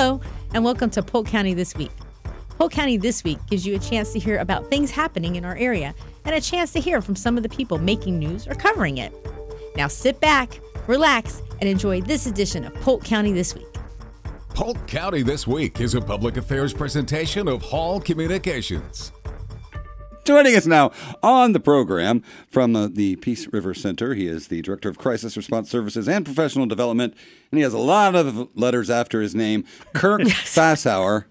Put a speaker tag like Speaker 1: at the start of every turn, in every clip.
Speaker 1: Hello, and welcome to Polk County This Week. Polk County This Week gives you a chance to hear about things happening in our area and a chance to hear from some of the people making news or covering it. Now sit back, relax, and enjoy this edition of Polk County This Week.
Speaker 2: Polk County This Week is a public affairs presentation of Hall Communications.
Speaker 3: Joining us now on the program from uh, the Peace River Center, he is the Director of Crisis Response Services and Professional Development, and he has a lot of letters after his name, Kirk Fassauer.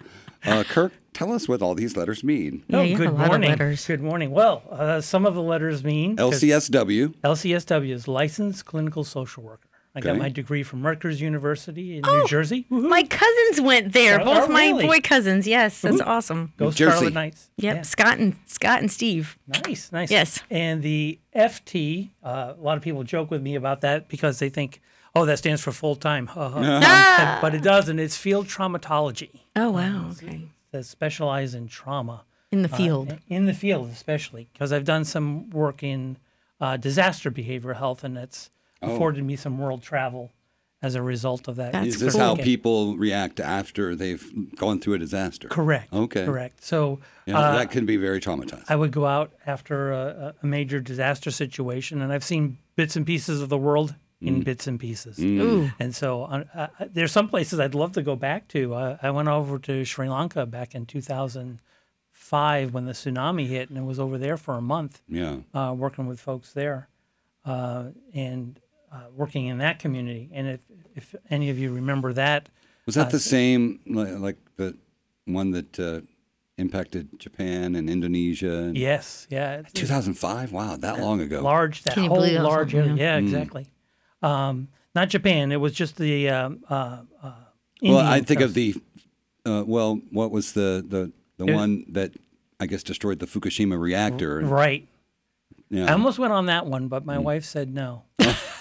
Speaker 3: Uh, Kirk, tell us what all these letters mean.
Speaker 1: Yeah,
Speaker 4: oh, good
Speaker 1: a lot of
Speaker 4: morning.
Speaker 1: letters.
Speaker 4: Good morning. Well, uh, some of the letters mean
Speaker 3: LCSW.
Speaker 4: LCSW is licensed clinical social worker. I got my degree from Rutgers University in New Jersey. Woohoo.
Speaker 1: My cousins went there,
Speaker 4: Oh,
Speaker 1: both
Speaker 4: oh,
Speaker 1: my
Speaker 4: really?
Speaker 1: boy cousins. Yes, that's awesome.
Speaker 4: Go
Speaker 3: Jersey.
Speaker 4: Scarlet Knights.
Speaker 1: Yep,
Speaker 4: Yeah.
Speaker 1: Scott and Scott and Steve.
Speaker 4: Nice, nice.
Speaker 1: Yes.
Speaker 4: And the FT, uh, a lot of people joke with me about that because they think, oh, that stands for full time.
Speaker 1: Ah!
Speaker 4: but it doesn't. It's field traumatology.
Speaker 1: Oh wow, okay.
Speaker 4: That specialize in trauma.
Speaker 1: In the
Speaker 4: Uh,
Speaker 1: field.
Speaker 4: in the field, especially because I've done some work in uh, disaster behavioral health, and that's afforded me some world travel as a result of that.
Speaker 1: That's
Speaker 3: Is this
Speaker 1: cool.
Speaker 3: how people react after they've gone through a disaster?
Speaker 4: Correct.
Speaker 3: Okay.
Speaker 4: Correct. So
Speaker 3: Yeah,
Speaker 4: uh,
Speaker 3: that can be very traumatizing.
Speaker 4: I would go out after a, a major disaster situation, and I've seen bits and pieces of the world
Speaker 3: Mm.
Speaker 4: in bits and pieces.
Speaker 1: Ooh.
Speaker 4: And so uh, uh, there's some places I'd love to go back to. Uh, I went over to Sri Lanka back in 2005 when the tsunami hit, and I was over there for a month.
Speaker 3: yeah.
Speaker 4: uh, working with folks there uh, and uh, working in that community. And if, if any of you remember that,
Speaker 3: Was that the same, like the one that uh, impacted Japan and Indonesia? and-
Speaker 4: yes, yeah,
Speaker 3: 2005? Wow, that long ago.
Speaker 4: large, that
Speaker 1: Can you
Speaker 4: whole
Speaker 1: believe that was
Speaker 4: large area.
Speaker 1: yeah.
Speaker 4: Yeah, exactly. Um, not Japan. It was just the. Um, uh, uh,
Speaker 3: Well, I think of the, uh, well, what was the the the
Speaker 4: It-
Speaker 3: one that I guess destroyed the Fukushima reactor?
Speaker 4: right.
Speaker 3: Yeah.
Speaker 4: I almost went on that one, but my wife said no.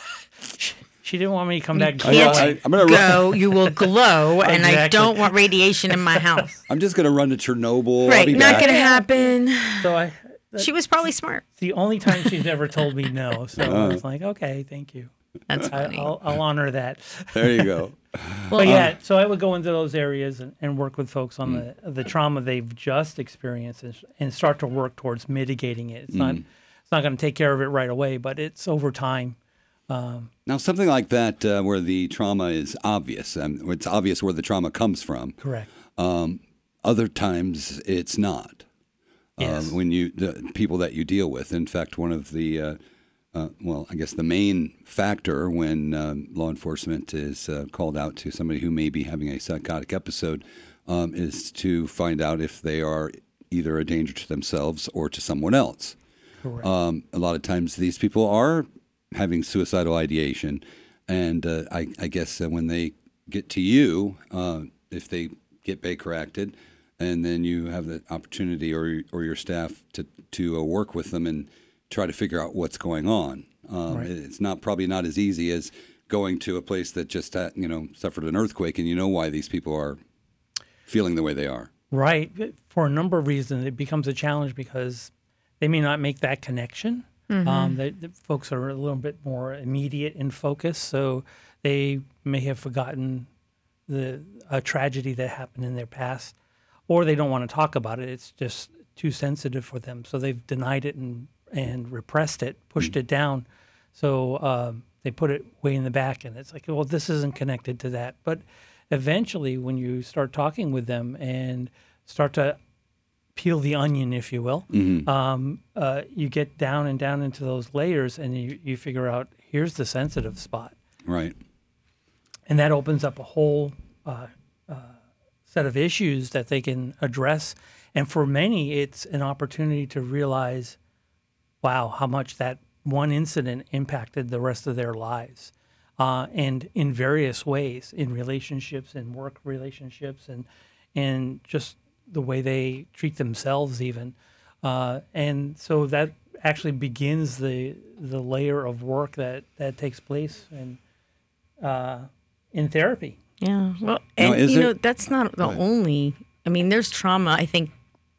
Speaker 4: she, she didn't want me to come back.
Speaker 3: I know,
Speaker 4: to
Speaker 3: I, am gonna. Run,
Speaker 1: Go, you will glow, and I don't want radiation in my house.
Speaker 3: I'm just gonna run to Chernobyl. I'll
Speaker 1: Right,
Speaker 3: be
Speaker 1: not
Speaker 3: back.
Speaker 1: gonna happen.
Speaker 4: So I.
Speaker 1: She was probably smart.
Speaker 4: It's the only time she's ever told me no. So
Speaker 3: Uh-huh.
Speaker 4: I was like, okay, thank you.
Speaker 1: That's
Speaker 4: I,
Speaker 1: funny.
Speaker 4: I'll, I'll honor that.
Speaker 3: There you go.
Speaker 4: But yeah, so I would go into those areas and, and work with folks on
Speaker 3: Mm.
Speaker 4: the the trauma they've just experienced and, and start to work towards mitigating it. It's
Speaker 3: Mm.
Speaker 4: not it's not going to take care of it right away, but it's over time.
Speaker 3: Now, something like that, uh, where the trauma is obvious, um, it's obvious where the trauma comes from.
Speaker 4: Correct.
Speaker 3: Other times, it's not.
Speaker 4: Yes.
Speaker 3: um, when you the people that you deal with. In fact, one of the uh, uh, well, I guess the main factor when um, law enforcement is uh, called out to somebody who may be having a psychotic episode um, is to find out if they are either a danger to themselves or to someone else.
Speaker 4: Correct.
Speaker 3: Um, a lot of times, these people are having suicidal ideation, and uh, I, I guess uh, when they get to you, uh, if they get Baker acted, and then you have the opportunity or or your staff to to uh, work with them and try to figure out what's going on. Um,
Speaker 4: Right.
Speaker 3: It's not probably not as easy as going to a place that just had, you know suffered an earthquake and you know why these people are feeling the way they are.
Speaker 4: Right. For a number of reasons, it becomes a challenge because they may not make that connection. Um, the, folks are a little bit more immediate in focus, so they may have forgotten the a tragedy that happened in their past, or they don't want to talk about it. It's just too sensitive for them, so they've denied it and and repressed it, pushed it down. So um, they put it way in the back, and it's like, well, this isn't connected to that. But eventually, when you start talking with them and start to peel the onion, if you will, um, uh, you get down and down into those layers, and you, you figure out here's the sensitive spot,
Speaker 3: Right.
Speaker 4: and that opens up a whole uh, uh, set of issues that they can address. And for many, it's an opportunity to realize, wow, how much that one incident impacted the rest of their lives. Uh, and in various ways, in relationships, in work relationships, and and just the way they treat themselves, even. Uh, and so that actually begins the the layer of work that that takes place in uh, in therapy.
Speaker 1: Yeah. Well, and
Speaker 3: is
Speaker 1: you
Speaker 3: there-
Speaker 1: know that's not the only. I mean, there's trauma. I think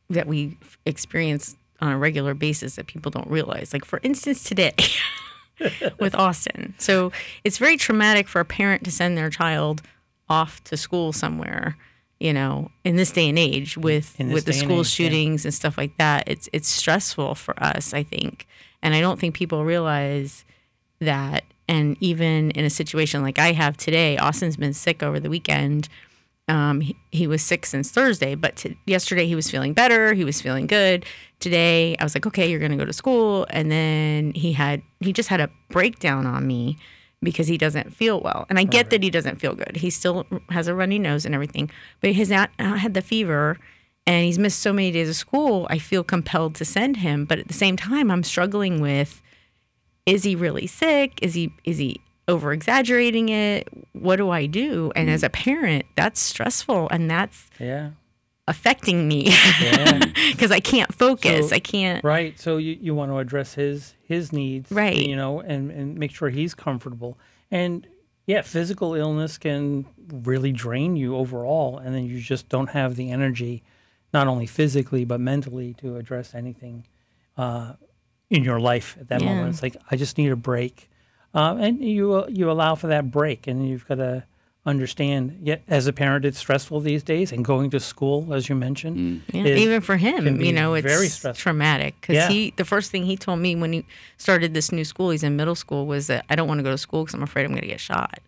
Speaker 1: that we experience on a regular basis that people don't realize. Like for instance, today with Austin. So it's very traumatic for a parent to send their child off to school somewhere, you know, in this day and age with with the school
Speaker 4: age, yeah.
Speaker 1: shootings and stuff like that, it's it's stressful for us, I think. And I don't think people realize that and even in a situation like I have today, Austin's been sick over the weekend. Um, he, he was sick since Thursday, but to, yesterday he was feeling better. He was feeling good. Today I was like, okay, you're going to go to school. And then he had, he just had a breakdown on me because he doesn't feel well. And I get that he doesn't feel good. He still has a runny nose and everything, but he's not not had the fever and he's missed so many days of school. I feel compelled to send him. But at the same time, I'm struggling with, is he really sick? Is he, is he, over exaggerating it what do i do and as mm. a parent that's stressful and that's
Speaker 4: Yeah.
Speaker 1: Affecting me
Speaker 4: Yeah.
Speaker 1: because i can't focus
Speaker 4: So-
Speaker 1: i can't
Speaker 4: Right. So you, you want to address his his needs,
Speaker 1: Right.
Speaker 4: You know, and and make sure he's comfortable. And yeah, physical illness can really drain you overall, and then you just don't have the energy, not only physically but mentally, to address anything uh, in your life at that
Speaker 1: Yeah.
Speaker 4: moment. It's like I just need a break, uh, and you you allow for that break, and you've got to understand. Yet, as a parent, it's stressful these days, and going to school, as you mentioned,
Speaker 1: yeah,
Speaker 4: is-
Speaker 1: even for him you know it's
Speaker 4: very stressful.
Speaker 1: traumatic because
Speaker 4: Yeah.
Speaker 1: he the first thing he told me when he started this new school he's in middle school was that i don't want to go to school because i'm afraid i'm going to get shot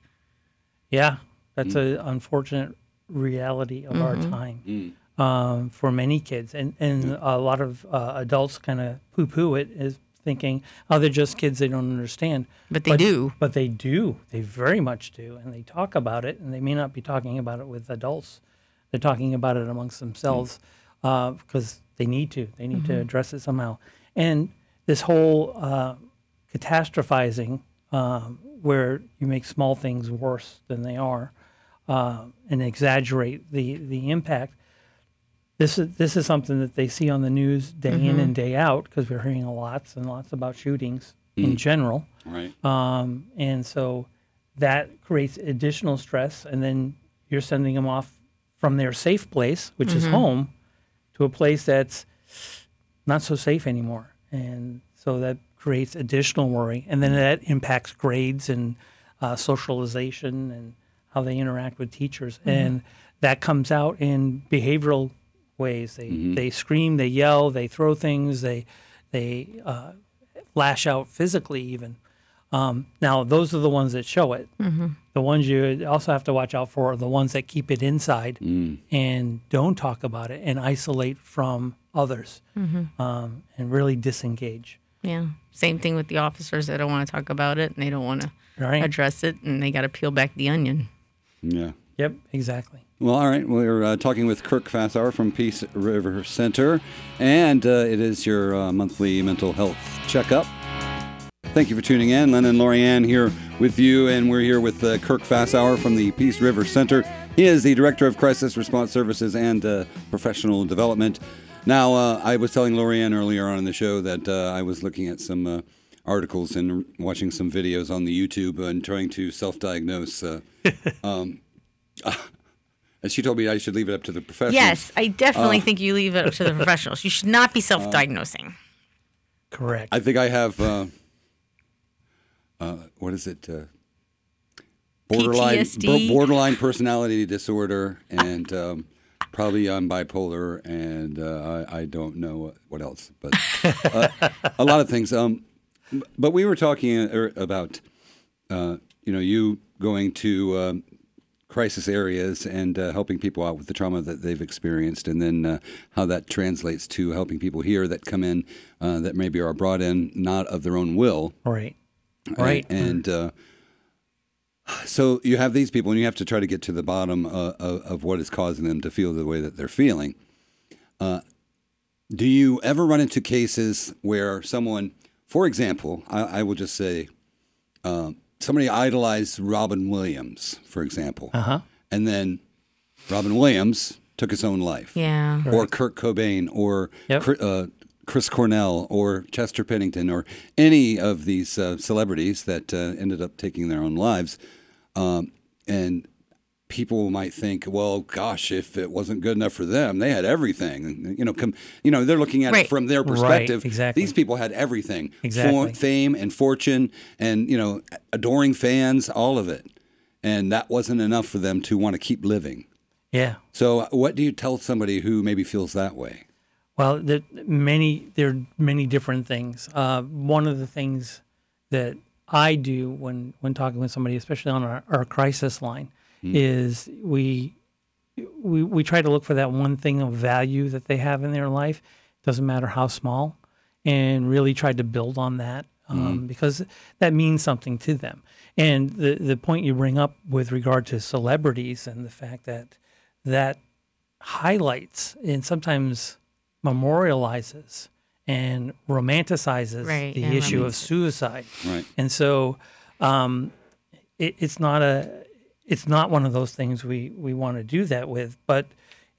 Speaker 4: Yeah, that's an unfortunate reality of our
Speaker 1: Mm-hmm.
Speaker 4: time um, for many kids, and and a lot of uh, adults kind of poo-poo it, is thinking, oh, they're just kids, they don't understand.
Speaker 1: But they do.
Speaker 4: But they do. They very much do, and they talk about it, and they may not be talking about it with adults. They're talking about it amongst themselves because they need to. They need to address it somehow. And this whole uh, catastrophizing, um, where you make small things worse than they are, uh, and exaggerate the the impact. This is this is something that they see on the news day in mm-hmm. and day out because we're hearing lots and lots about shootings in mm. general.
Speaker 3: Right.
Speaker 4: Um, and so that creates additional stress. And then you're sending them off from their safe place, which is mm-hmm. home, to a place that's not so safe anymore. And so that creates additional worry. And then mm. that impacts grades and uh, socialization and how they interact with teachers. Mm-hmm. And that comes out in behavioral ways. They, they scream, they yell, they throw things, they, they uh, lash out physically even. Um, now, those are the ones that show it. The ones you also have to watch out for are the ones that keep it inside and don't talk about it and isolate from others um, and really disengage.
Speaker 1: yeah same thing with the officers that don't want to talk about it and they don't want to
Speaker 4: Right?
Speaker 1: address it and they got to peel back the onion
Speaker 3: Yeah.
Speaker 4: Yep, exactly.
Speaker 3: Well, all right. We're uh, talking with Kirk Fassauer from Peace River Center, and uh, it is your uh, monthly mental health checkup. Thank you for tuning in. Len and Lorianne here with you, and we're here with uh, Kirk Fassauer from the Peace River Center. He is the Director of Crisis Response Services and uh, Professional Development. Now, uh, I was telling Lorianne earlier on in the show that I was looking at some articles and watching some videos on the YouTube and trying to self-diagnose. Uh, um, and she told me I should leave it up to the professionals.
Speaker 1: yes i definitely
Speaker 3: Uh,
Speaker 1: think you leave it up to the professionals you should not be self-diagnosing
Speaker 4: Correct.
Speaker 3: I think I have. Uh, uh, what is it? Uh, borderline
Speaker 1: PTSD.
Speaker 3: bo- borderline personality disorder, and um, probably I'm bipolar, and uh, I, I don't know what, what else, but uh, a lot of things. Um, but we were talking uh, about, uh, you know, you going to um, crisis areas and uh, helping people out with the trauma that they've experienced, and then uh, how that translates to helping people here that come in uh, that maybe are brought in not of their own will.
Speaker 4: right. Right.
Speaker 3: And uh, so you have these people, and you have to try to get to the bottom uh, of, of what is causing them to feel the way that they're feeling. Uh, do you ever run into cases where someone, for example, I, I will just say, um, somebody idolized Robin Williams, for example,
Speaker 4: Uh-huh.
Speaker 3: and then Robin Williams took his own life
Speaker 1: yeah
Speaker 3: or Kurt Cobain or
Speaker 4: Yep.
Speaker 3: Uh, Chris Cornell or Chester Bennington or any of these uh, celebrities that uh, ended up taking their own lives. Um, and people might think, well, gosh, if it wasn't good enough for them, they had everything. You know, com- you know, they're looking at
Speaker 1: Right.
Speaker 3: it from their
Speaker 4: Right,
Speaker 3: perspective.
Speaker 4: exactly.
Speaker 3: These people had everything,
Speaker 4: Exactly.
Speaker 3: fame and fortune, and you know, adoring fans, all of it. and that wasn't enough for them to want to keep living.
Speaker 4: Yeah.
Speaker 3: So, what do you tell somebody who maybe feels that way?
Speaker 4: Well, there many there are many different things. Uh, one of the things that I do when when talking with somebody, especially on our, our crisis line, is we we we try to look for that one thing of value that they have in their life. Doesn't matter how small, and really try to build on that um, because that means something to them. And the the point you bring up with regard to celebrities and the fact that that highlights and sometimes memorializes and romanticizes
Speaker 1: Right,
Speaker 4: the
Speaker 1: yeah,
Speaker 4: issue of suicide.
Speaker 3: Right.
Speaker 4: And so um, it, it's not a it's not one of those things we, we want to do that with, but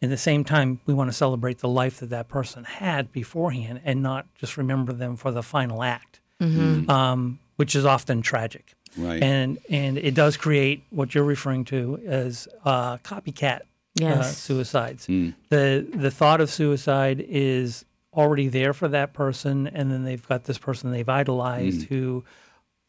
Speaker 4: in the same time, we want to celebrate the life that that person had beforehand and not just remember them for the final act, um, which is often tragic.
Speaker 3: Right.
Speaker 4: And and it does create what you're referring to as uh, copycat uh,
Speaker 1: Yes.
Speaker 4: suicides. The the thought of suicide is already there for that person, and then they've got this person they've idolized who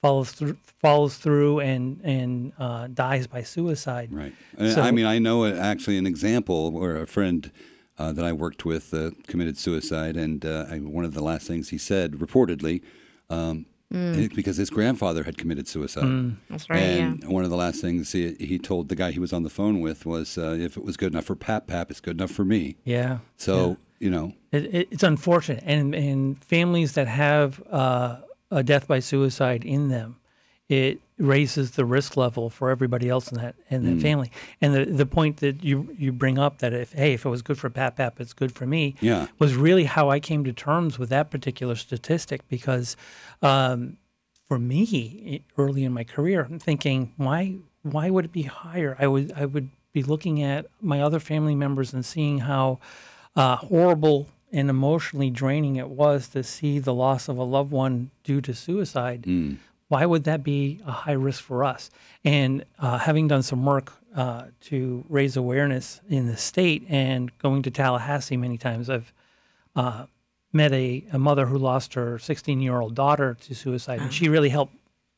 Speaker 4: follows through follows through and and uh, dies by suicide.
Speaker 3: Right.
Speaker 4: So-
Speaker 3: I mean, I know uh, actually an example where a friend uh, that I worked with uh, committed suicide, and uh, I, one of the last things he said, reportedly, um, it- because his grandfather had committed suicide.
Speaker 1: That's right.
Speaker 3: and
Speaker 1: yeah.
Speaker 3: one of the last things he, he told the guy he was on the phone with was, uh, "If it was good enough for Pap Pap, it's good enough for me."
Speaker 4: Yeah.
Speaker 3: So you know,
Speaker 4: It, it, it's unfortunate, and and families that have uh, a death by suicide in them, it raises the risk level for everybody else in that in that family. And the the point that you you bring up that if hey if it was good for Pap Pap, it's good for me.
Speaker 3: Yeah.
Speaker 4: was really how I came to terms with that particular statistic because. Um, for me, early in my career, I'm thinking, why why would it be higher? I would I would be looking at my other family members and seeing how uh, horrible and emotionally draining it was to see the loss of a loved one due to suicide. Why would that be a high risk for us? And uh, having done some work uh, to raise awareness in the state and going to Tallahassee many times, I've uh, met a, a mother who lost her 16 year old daughter to suicide. And she really helped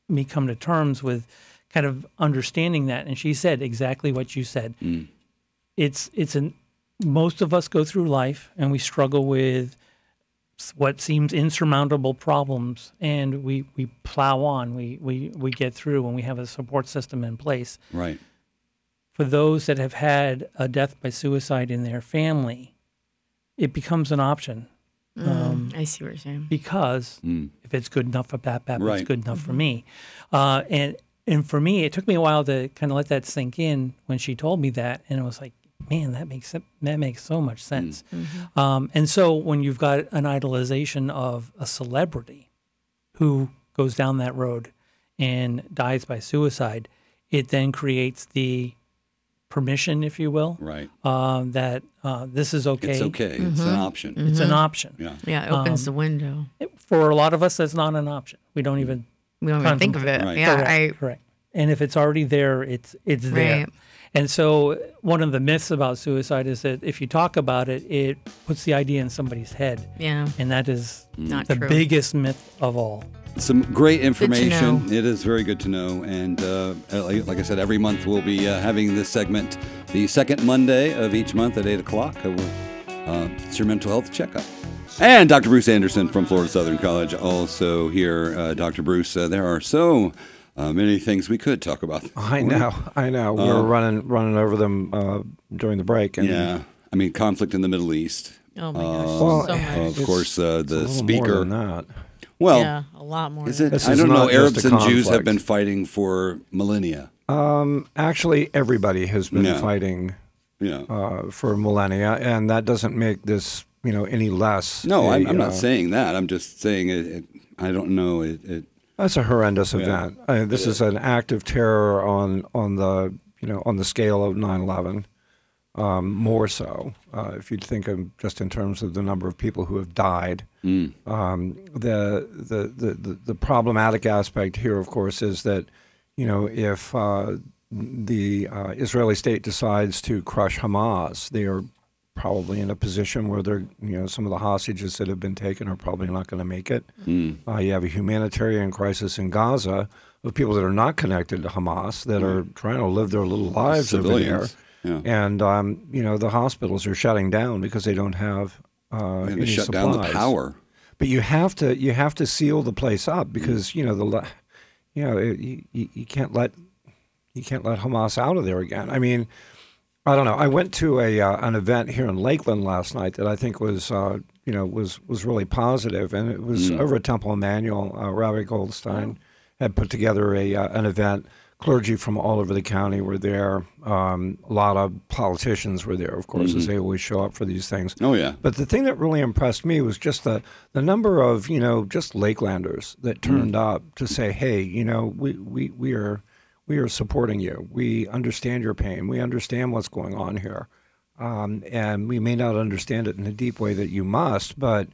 Speaker 4: me come to terms with kind of understanding that. And she said exactly what you said. It's, it's an, most of us go through life and we struggle with what seems insurmountable problems and we, we plow on, we, we, we get through and we have a support system in place
Speaker 3: right?
Speaker 4: for those that have had a death by suicide in their family, it becomes an option um,
Speaker 1: I see what you're saying.
Speaker 4: because if it's good enough for Pap Pap,
Speaker 3: Right.
Speaker 4: it's good enough for me. Uh, and and for me, it took me a while to kind of let that sink in when she told me that, and it was like, man, that makes that makes so much sense. Um, and so when you've got an idolization of a celebrity who goes down that road and dies by suicide, it then creates the permission, if you will,
Speaker 3: Right.
Speaker 4: um, that uh, this is okay.
Speaker 3: It's okay. It's an option.
Speaker 4: It's an option.
Speaker 3: Yeah.
Speaker 1: Yeah, it opens
Speaker 4: Um,
Speaker 1: the window.
Speaker 4: For a lot of us, that's not an option. We don't even
Speaker 1: We don't even think of it.
Speaker 3: Right.
Speaker 1: Yeah,
Speaker 4: correct,
Speaker 1: I
Speaker 4: correct. And if it's already there, it's it's there.
Speaker 1: Right.
Speaker 4: And so one of the myths about suicide is that if you talk about it, it puts the idea in somebody's head,
Speaker 1: yeah.
Speaker 4: and that is
Speaker 1: Not
Speaker 4: the
Speaker 1: true.
Speaker 4: biggest myth of all.
Speaker 3: Some great information. It is very good to know. And uh, like like I said, every month we'll be uh, having this segment the second Monday of each month at 8 o'clock. Uh, uh, it's your mental health checkup. And Dr. Bruce Anderson from Florida Southern College also here. Uh, Dr. Bruce, uh, there are so uh, many things we could talk about.
Speaker 5: I know, I know. We were running running over them uh, during the break, and
Speaker 3: Yeah. I mean, conflict in the Middle East.
Speaker 1: Oh my gosh.
Speaker 5: Well,
Speaker 1: so much.
Speaker 3: Of course, uh,
Speaker 5: it's a
Speaker 3: the
Speaker 5: little
Speaker 3: speaker.
Speaker 5: More than that.
Speaker 3: Well,
Speaker 1: yeah, a lot more.
Speaker 3: is it?
Speaker 5: This
Speaker 3: I don't know. Arabs and Jews have been fighting for millennia.
Speaker 5: Um, actually, everybody has been
Speaker 3: Yeah.
Speaker 5: fighting
Speaker 3: Yeah.
Speaker 5: uh, for millennia, and that doesn't make this you know any less.
Speaker 3: No,
Speaker 5: a,
Speaker 3: I'm, I'm not
Speaker 5: uh,
Speaker 3: saying that. I'm just saying it. it I don't know. It, it
Speaker 5: That's a horrendous
Speaker 3: Yeah.
Speaker 5: event. Uh, this is an act of terror on on the you know on the scale of 9/11. Um, more so, uh, if you think of just in terms of the number of people who have died. Um, the, the the the the problematic aspect here, of course, is that you know if uh, the uh, Israeli state decides to crush Hamas, they are probably in a position where they're, you know, some of the hostages that have been taken are probably not going to make it. Uh, you have a humanitarian crisis in Gaza of people that are not connected to Hamas that are trying to live their little lives over there.
Speaker 3: Civilians, yeah.
Speaker 5: And, um, you know, the hospitals are shutting down because they don't have uh,
Speaker 3: And
Speaker 5: any
Speaker 3: shut
Speaker 5: supplies.
Speaker 3: down the power.
Speaker 5: But you have to you have to seal the place up because you know the you know it, you you can't let you can't let Hamas out of there again. I mean, I don't know. I went to a uh, an event here in Lakeland last night that I think was uh, you know was was really positive, and it was over at Temple Emanuel. Uh, Rabbi Goldstein had put together a uh, an event. Clergy from all over the county were there. Um, a lot of politicians were there, of course, as they always show up for these things.
Speaker 3: Oh yeah.
Speaker 5: But the thing that really impressed me was just the, the number of, you know, just Lakelanders that turned up to say, hey, you know, we, we, we are we are supporting you. We understand your pain. We understand what's going on here. Um, and we may not understand it in the deep way that you must, but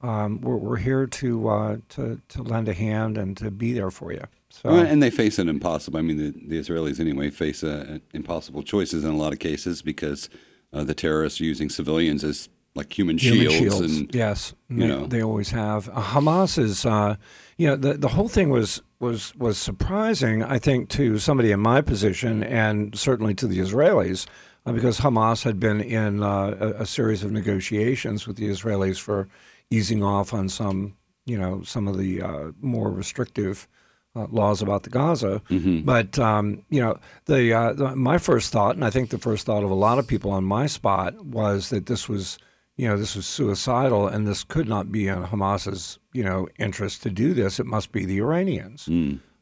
Speaker 5: um, we're, we're here to, uh, to, to lend a hand and to be there for you. So,
Speaker 3: Well, and they face an impossible. I mean, the, the Israelis anyway face uh, impossible choices in a lot of cases because uh, the terrorists are using civilians as like human,
Speaker 5: Human
Speaker 3: shields, and
Speaker 5: yes,
Speaker 3: you
Speaker 5: they,
Speaker 3: know.
Speaker 5: they always have. Uh, Hamas is, uh, you know, the the whole thing was was was surprising. I think to somebody in my position, and certainly to the Israelis, uh, because Hamas had been in uh, a, a series of negotiations with the Israelis for easing off on some, you know, some of the uh, more restrictive. Uh, laws about the Gaza, but um, you know the, uh, the my first thought, and I think the first thought of a lot of people on my spot was that this was you know, this was suicidal, and this could not be in Hamas's, you know, interest to do this. It must be the Iranians,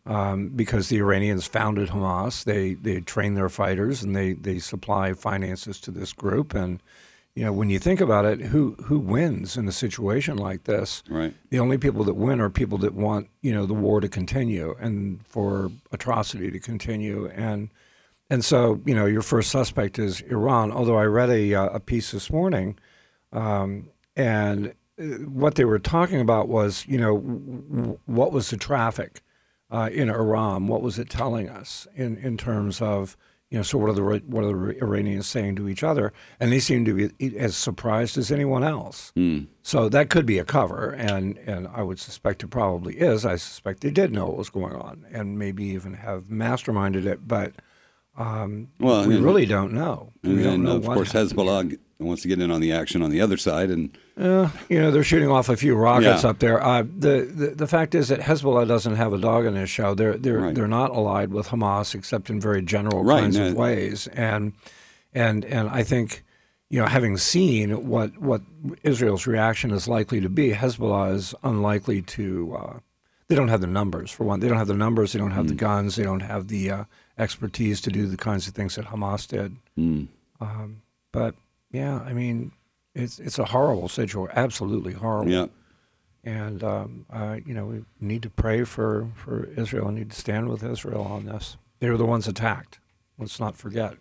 Speaker 5: um, because the Iranians founded Hamas. They they train their fighters, and they they supply finances to this group. And you know, when you think about it, who who wins in a situation like this?
Speaker 3: right.
Speaker 5: The only people that win are people that want, you know, the war to continue and for atrocity to continue. And and so, you know, your first suspect is Iran. Although I read a, uh, a piece this morning, um, and uh, what they were talking about was, you know, w- what was the traffic uh, in Iran? What was it telling us in, in terms of, you know, so what are the what are the Iranians saying to each other? And they seem to be as surprised as anyone else. So that could be a cover, and and I would suspect it probably is. I suspect they did know what was going on, and maybe even have masterminded it, but. Um,
Speaker 3: Well,
Speaker 5: we really don't know.
Speaker 3: And
Speaker 5: don't know
Speaker 3: of course,
Speaker 5: happened.
Speaker 3: Hezbollah wants to get in on the action on the other side, and
Speaker 5: Uh, you know, they're shooting off a few rockets
Speaker 3: Yeah.
Speaker 5: up there. Uh, the, the the fact is that Hezbollah doesn't have a dog in this show. They're they're
Speaker 3: Right.
Speaker 5: they're not allied with Hamas except in very general
Speaker 3: Right,
Speaker 5: kinds of ways. And and and I think, you know, having seen what what Israel's reaction is likely to be, Hezbollah is unlikely to. Uh, they don't have the numbers for one. They don't have the numbers. They don't have the guns. They don't have the uh, expertise to do the kinds of things that Hamas did. Um, but yeah, I mean, it's it's a horrible situation. Absolutely horrible.
Speaker 3: yeah,
Speaker 5: And um, uh, you know, we need to pray for for Israel. Need to stand with Israel on this. They were the ones attacked. Let's not forget,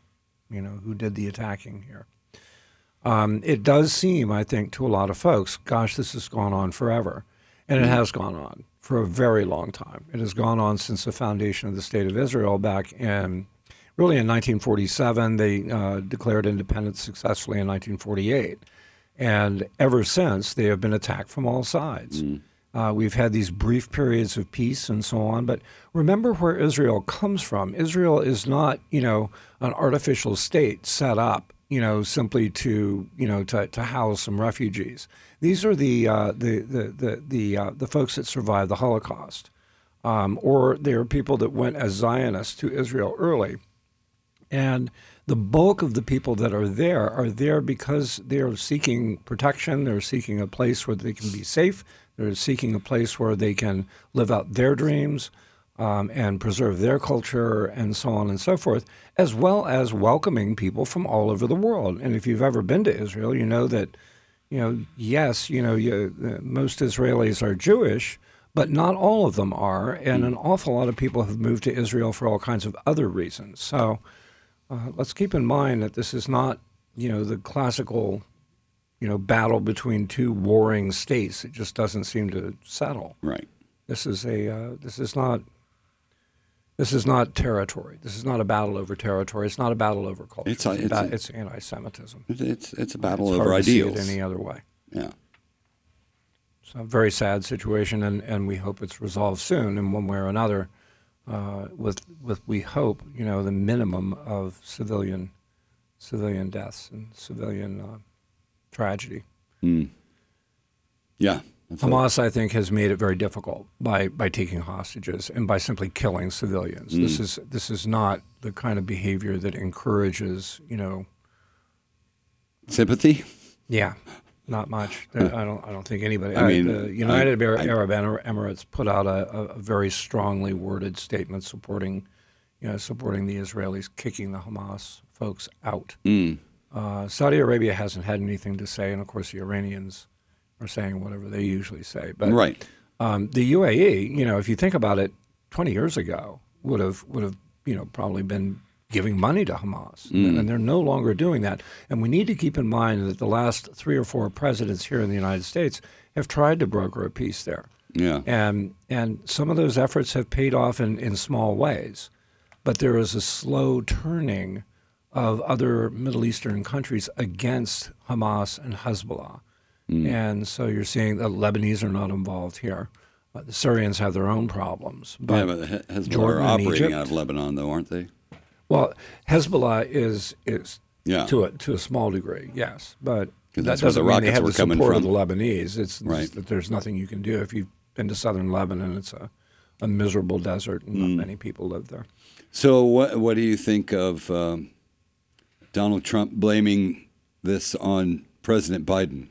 Speaker 5: you know, who did the attacking here. Um, it does seem, I think, to a lot of folks, gosh, this has gone on forever. And it has gone on for a very long time. It has gone on since the foundation of the State of Israel back in, really in 1947. They uh, declared independence successfully in 1948. And ever since, they have been attacked from all sides. Uh, we've had these brief periods of peace and so on. But remember where Israel comes from. Israel is not, you know, an artificial state set up, you know, simply to, you know, to, to house some refugees. These are the uh, the the the the, uh, the folks that survived the Holocaust, um, or they are people that went as Zionists to Israel early. And the bulk of the people that are there are there because they're seeking protection. They're seeking a place where they can be safe. They're seeking a place where they can live out their dreams um, and preserve their culture and so on and so forth, as well as welcoming people from all over the world. And if you've ever been to Israel, you know that, you know, yes, you know, you, uh, most Israelis are Jewish, but not all of them are. And an awful lot of people have moved to Israel for all kinds of other reasons. So, uh, let's keep in mind that this is not, you know, the classical, you know, battle between two warring states. It just doesn't seem to settle.
Speaker 3: right.
Speaker 5: This is a, uh, this is not, This is not territory. This is not a battle over territory. It's not a battle over culture.
Speaker 3: It's a-
Speaker 5: a
Speaker 3: it's a-
Speaker 5: it's anti-Semitism.
Speaker 3: It's it's a battle
Speaker 5: It's
Speaker 3: over
Speaker 5: hard to see it
Speaker 3: ideals.
Speaker 5: any other way.
Speaker 3: Yeah.
Speaker 5: It's a very sad situation, and, and we hope it's resolved soon in one way or another. Uh, with with we hope you know the minimum of civilian civilian deaths and civilian uh, tragedy.
Speaker 3: Yeah. That's a-
Speaker 5: Hamas, I think, has made it very difficult by, by taking hostages and by simply killing civilians. This is this is not the kind of behavior that encourages, you know,
Speaker 3: sympathy.
Speaker 5: yeah, not much. I don't I don't think anybody.
Speaker 3: I mean,
Speaker 5: the United
Speaker 3: I-
Speaker 5: Arab
Speaker 3: I-
Speaker 5: Emirates put out a, a, a very strongly worded statement supporting, you know, supporting the Israelis kicking the Hamas folks out.
Speaker 3: Mm.
Speaker 5: Uh, Saudi Arabia hasn't had anything to say, and of course the Iranians are saying whatever they usually say. But
Speaker 3: Right.
Speaker 5: um, the UAE, you know, if you think about it, 20 years ago would have would have you know probably been giving money to Hamas, and they're no longer doing that. And we need to keep in mind that the last three or four presidents here in the United States have tried to broker a peace there,
Speaker 3: Yeah.
Speaker 5: and and some of those efforts have paid off in, in small ways, but there is a slow turning of other Middle Eastern countries against Hamas and Hezbollah. And so you're seeing the Lebanese are not involved here. Uh, the Syrians have their own problems. But,
Speaker 3: yeah, but He- Hezbollah
Speaker 5: Jordan
Speaker 3: are operating
Speaker 5: Egypt?
Speaker 3: out of Lebanon, though, aren't they?
Speaker 5: Well, Hezbollah is is
Speaker 3: Yeah.
Speaker 5: to a to a small degree, yes, but that
Speaker 3: that's where the
Speaker 5: doesn't mean they have
Speaker 3: were
Speaker 5: the
Speaker 3: coming
Speaker 5: support
Speaker 3: from.
Speaker 5: of the Lebanese. It's
Speaker 3: Right.
Speaker 5: that there's nothing you can do if you've been to southern Lebanon. It's a, a miserable desert, and
Speaker 3: Mm.
Speaker 5: not many people live there.
Speaker 3: So, what what do you think of um, Donald Trump blaming this on President Biden?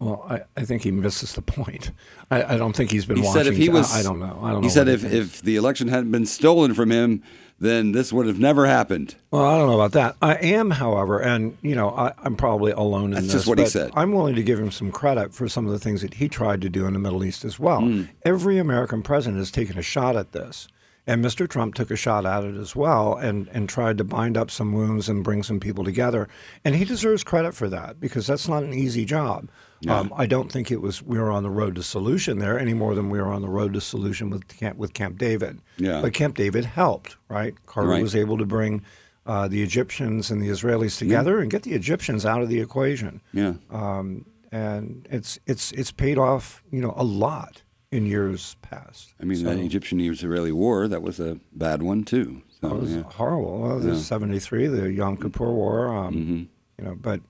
Speaker 5: Well, I, I think he misses the point. I, I don't think he's been
Speaker 3: He
Speaker 5: watching.
Speaker 3: said if he was,
Speaker 5: I, don't know. I don't
Speaker 3: He
Speaker 5: know.
Speaker 3: said if, if the election hadn't been stolen from him, then this would have never happened.
Speaker 5: Well, I don't know about that. I am, however, and you know, I, I'm probably alone in
Speaker 3: That's
Speaker 5: this.
Speaker 3: just what he said.
Speaker 5: I'm willing to give him some credit for some of the things that he tried to do in the Middle East as well.
Speaker 3: Hmm.
Speaker 5: Every American president has taken a shot at this, and Mr. Trump took a shot at it as well, and and tried to bind up some wounds and bring some people together. And he deserves credit for that because that's not an easy job. Um, I don't think it was we were on the road to solution there any more than we were on the road to solution with Camp with Camp David.
Speaker 3: Yeah.
Speaker 5: But Camp David helped, right? Carter
Speaker 3: Right.
Speaker 5: was able to bring uh, the Egyptians and the Israelis together and get the Egyptians out of the equation.
Speaker 3: Yeah.
Speaker 5: Um, and it's it's it's paid off, you know, a lot in years past.
Speaker 3: I mean,
Speaker 5: So
Speaker 3: the Egyptian-Israeli war, that was a bad one, too. So,
Speaker 5: it was
Speaker 3: yeah.
Speaker 5: horrible. Well, the '73, the Yom Kippur War, um,
Speaker 3: Mm-hmm.
Speaker 5: you know, but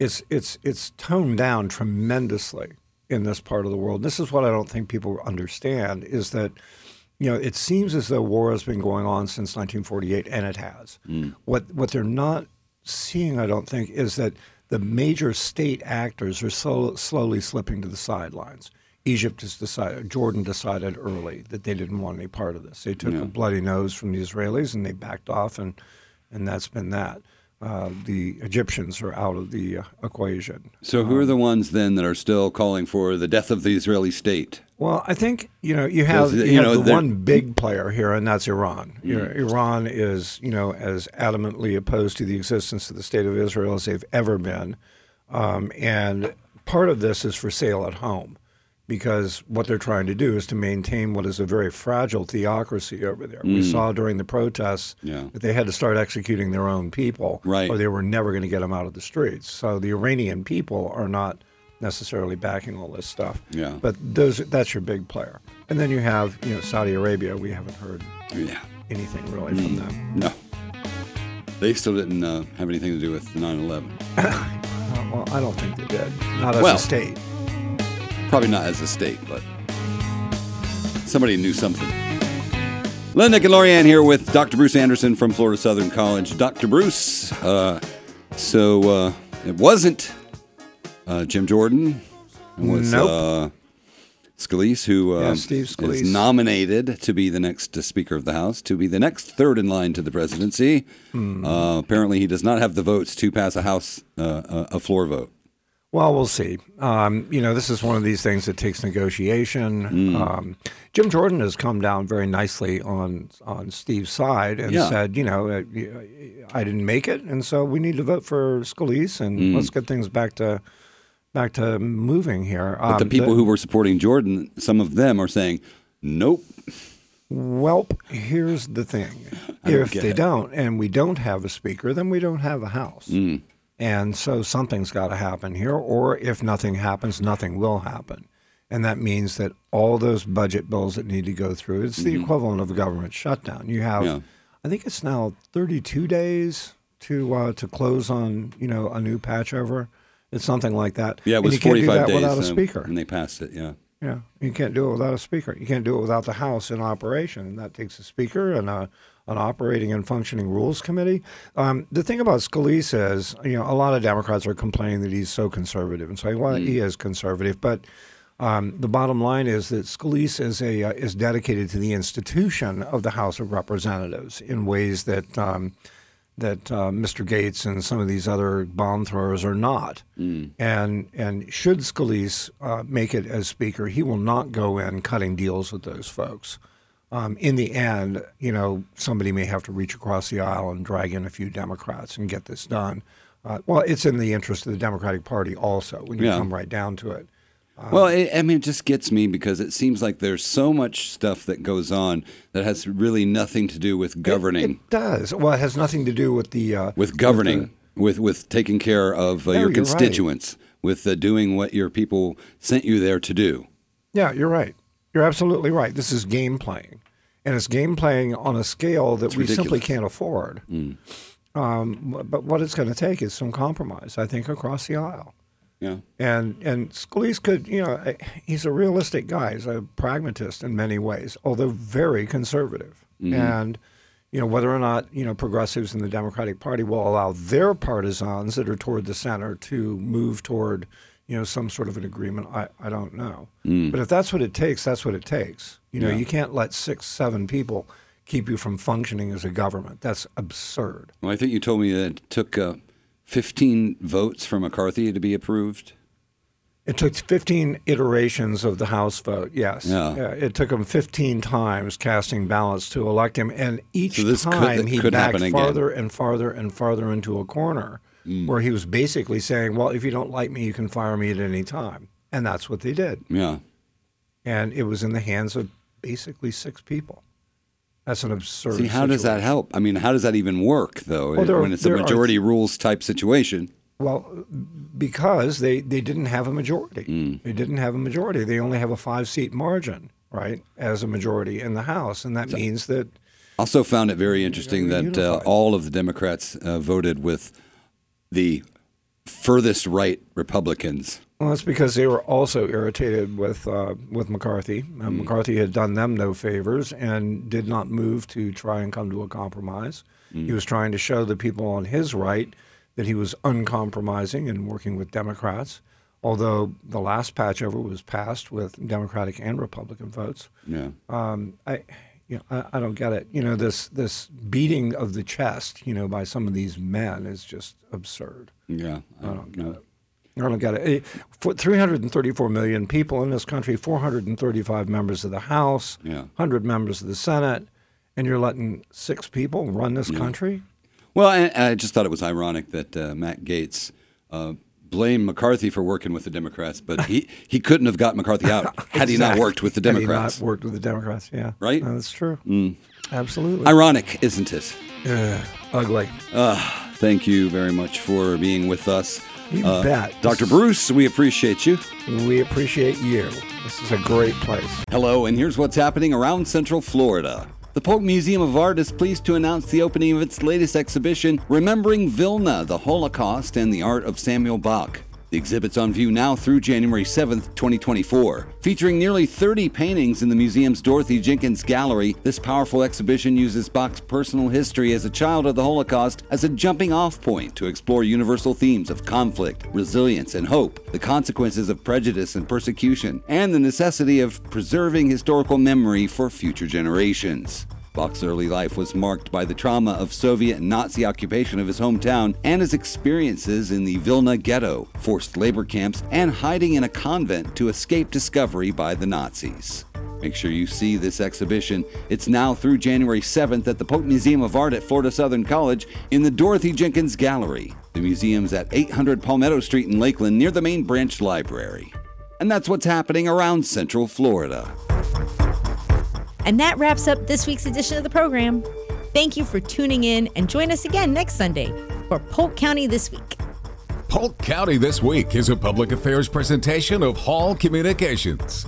Speaker 5: it's it's it's toned down tremendously in this part of the world. This is what I don't think people understand is that you know it seems as though war has been going on since 1948, and it has. Hmm. What what they're not seeing, I don't think, is that the major state actors are so slowly slipping to the sidelines. Egypt has decided, Jordan decided early that they didn't want any part of this. They took a bloody nose from the Israelis and they backed off, and and that's been that. Uh, the Egyptians are out of the uh, equation.
Speaker 3: So, who are the ones then that are still calling for the death of the Israeli state?
Speaker 5: Well, I think you know you have you,
Speaker 3: you
Speaker 5: have
Speaker 3: know,
Speaker 5: the one big player here, and that's Iran. You know, Iran is you know as adamantly opposed to the existence of the state of Israel as they've ever been, um, and part of this is for sale at home, because what they're trying to do is to maintain what is a very fragile theocracy over there. We saw during the protests
Speaker 3: Yeah.
Speaker 5: that they had to start executing their own people,
Speaker 3: Right.
Speaker 5: or they were never going to get them out of the streets. So the Iranian people are not necessarily backing all this stuff.
Speaker 3: Yeah.
Speaker 5: But those that's your big player. And then you have, you know, Saudi Arabia. We haven't heard
Speaker 3: Yeah.
Speaker 5: anything really from them.
Speaker 3: No. They still didn't uh, have anything to do with 9 11.
Speaker 5: Uh, well, I don't think they did. Not as
Speaker 3: Well-
Speaker 5: a state.
Speaker 3: Probably not as a state, but somebody knew something. Nick and Lorianne here with Dr. Bruce Anderson from Florida Southern College. Dr. Bruce, uh, so uh, it wasn't uh, Jim Jordan. It was
Speaker 5: Nope.
Speaker 3: uh, Scalise, who uh,
Speaker 5: Yeah, Steve Scalise.
Speaker 3: is nominated to be the next uh, Speaker of the House, to be the next third in line to the presidency. Uh, apparently, he does not have the votes to pass a House, uh, a floor vote.
Speaker 5: Well, we'll see. Um, you know, this is one of these things that takes negotiation. Um, Jim Jordan has come down very nicely on on Steve's side and
Speaker 3: Yeah.
Speaker 5: said, you know, I didn't make it, and so we need to vote for Scalise, and let's get things back to back to moving here.
Speaker 3: But the
Speaker 5: Um,
Speaker 3: people who were supporting Jordan, some of them are saying, nope,
Speaker 5: Well, here's the thing. If they
Speaker 3: it.
Speaker 5: don't, and we don't have a speaker, then we don't have a house.
Speaker 3: Mm.
Speaker 5: And so something's got to happen here, or if nothing happens, nothing will happen. And that means that all those budget bills that need to go through, it's the equivalent of a government shutdown. You have,
Speaker 3: Mm-hmm. Yeah.
Speaker 5: I think it's now 32 days to uh, to close on, you know, a new patch over. It's something like that.
Speaker 3: Yeah, it
Speaker 5: And
Speaker 3: was
Speaker 5: you can't do
Speaker 3: 45
Speaker 5: that
Speaker 3: days
Speaker 5: without a
Speaker 3: uh,
Speaker 5: speaker.
Speaker 3: when they passed it. Yeah.
Speaker 5: Yeah, you can't do it without a speaker. You can't do it without the House in operation, and that takes a speaker and a, an operating and functioning rules committee. Um, the thing about Scalise is, you know, a lot of Democrats are complaining that he's so conservative, and so well, he is conservative. But um, the bottom line is that Scalise is a uh, is dedicated to the institution of the House of Representatives in ways that. Um, that uh, Mr. Gaetz and some of these other bomb throwers are not. And and should Scalise uh, make it as Speaker, he will not go in cutting deals with those folks. Um, in the end, you know, somebody may have to reach across the aisle and drag in a few Democrats and get this done. Uh, well, it's in the interest of the Democratic Party also when you
Speaker 3: Yeah.
Speaker 5: come right down to it.
Speaker 3: Well, it, I mean, it just gets me because it seems like there's so much stuff that goes on that has really nothing to do with governing,
Speaker 5: It does. Well, it has nothing to do with the uh,
Speaker 3: with governing, with, with taking care of uh,
Speaker 5: No,
Speaker 3: your
Speaker 5: you're right.
Speaker 3: constituents, with uh, doing what your people sent you there to do.
Speaker 5: Yeah, you're right. You're absolutely right. This is game playing, and it's game playing on a scale that we simply can't afford. Um, but what it's going to take is some compromise, I think, across the aisle.
Speaker 3: Yeah.
Speaker 5: And and Scalise could, you know, he's a realistic guy. He's a pragmatist in many ways, although very conservative. And you know whether or not you know progressives in the Democratic Party will allow their partisans that are toward the center to move toward you know some sort of an agreement. I, I don't know. But if that's what it takes, that's what it takes. You know,
Speaker 3: Yeah.
Speaker 5: you can't let six, seven people keep you from functioning as a government. That's absurd.
Speaker 3: Well, I think you told me that it took uh, 15 votes for McCarthy to be approved.
Speaker 5: It took 15 iterations of the House vote. Yes.
Speaker 3: Yeah.
Speaker 5: it took him 15 times casting ballots to elect him, and each
Speaker 3: So this could-
Speaker 5: time he
Speaker 3: could
Speaker 5: backed farther and farther and farther into a corner,
Speaker 3: Mm.
Speaker 5: where he was basically saying, "Well, if you don't like me, you can fire me at any time," and that's what they did.
Speaker 3: Yeah.
Speaker 5: And it was in the hands of basically six people. That's an absurd.
Speaker 3: See, how does that help? I mean, how does that even work, though,
Speaker 5: Well, there-
Speaker 3: when it's a
Speaker 5: there are-
Speaker 3: majority rules type situation?
Speaker 5: Well, because they, they didn't have a majority.
Speaker 3: Mm.
Speaker 5: They didn't have a majority. They only have a five seat margin, right, as a majority in the House. And that means that, I
Speaker 3: Also found it very interesting that uh, all of the Democrats uh, voted with the furthest right Republicans.
Speaker 5: well, that's because they were also irritated with, uh, with McCarthy. Uh,
Speaker 3: Mm.
Speaker 5: McCarthy had done them no favors and did not move to try and come to a compromise.
Speaker 3: Mm.
Speaker 5: He was trying to show the people on his right that he was uncompromising and working with Democrats. Although the last patch over was passed with Democratic and Republican votes.
Speaker 3: Yeah.
Speaker 5: um, I, you know, I, I don't get it. You know, this this beating of the chest, you know, by some of these men is just absurd.
Speaker 3: Yeah.
Speaker 5: I don't get it. I don't get it. For 334 million people in this country, 435 members of the House,
Speaker 3: Yeah.
Speaker 5: 100 members of the Senate, and you're letting six people run this country?
Speaker 3: Well, I, I just thought it was ironic that uh, Matt Gaetz uh, blamed McCarthy for working with the Democrats, but he, he couldn't have got McCarthy out had he not worked with the Democrats.
Speaker 5: Had he not worked with the Democrats, yeah.
Speaker 3: Right?
Speaker 5: No, that's true. Absolutely.
Speaker 3: Ironic, isn't it?
Speaker 5: Ugh, ugly.
Speaker 3: Thank you very much for being with us.
Speaker 5: You
Speaker 3: Uh,
Speaker 5: bet.
Speaker 3: Dr. Bruce, we appreciate you.
Speaker 5: We appreciate you. This is a great place.
Speaker 3: Hello, and here's what's happening around Central Florida. The Polk Museum of Art is pleased to announce the opening of its latest exhibition, Remembering Vilna, the Holocaust and the Art of Samuel Bak. The exhibit's on view now through January 7th, 2024. Featuring nearly 30 paintings in the museum's Dorothy Jenkins Gallery, this powerful exhibition uses Bak's personal history as a child of the Holocaust as a jumping off point to explore universal themes of conflict, resilience, and hope, the consequences of prejudice and persecution, and the necessity of preserving historical memory for future generations. Bak's early life was marked by the trauma of Soviet and Nazi occupation of his hometown and his experiences in the Vilna ghetto, forced labor camps, and hiding in a convent to escape discovery by the Nazis. Make sure you see this exhibition. It's now through January 7th at the Polk Museum of Art at Florida Southern College in the Dorothy Jenkins Gallery. The museum's at 800 Palmetto Street in Lakeland near the main branch library. And that's what's happening around Central Florida.
Speaker 1: And that wraps up this week's edition of the program. Thank you for tuning in and join us again next Sunday for Polk County This Week.
Speaker 2: Polk County This Week is a public affairs presentation of Hall Communications.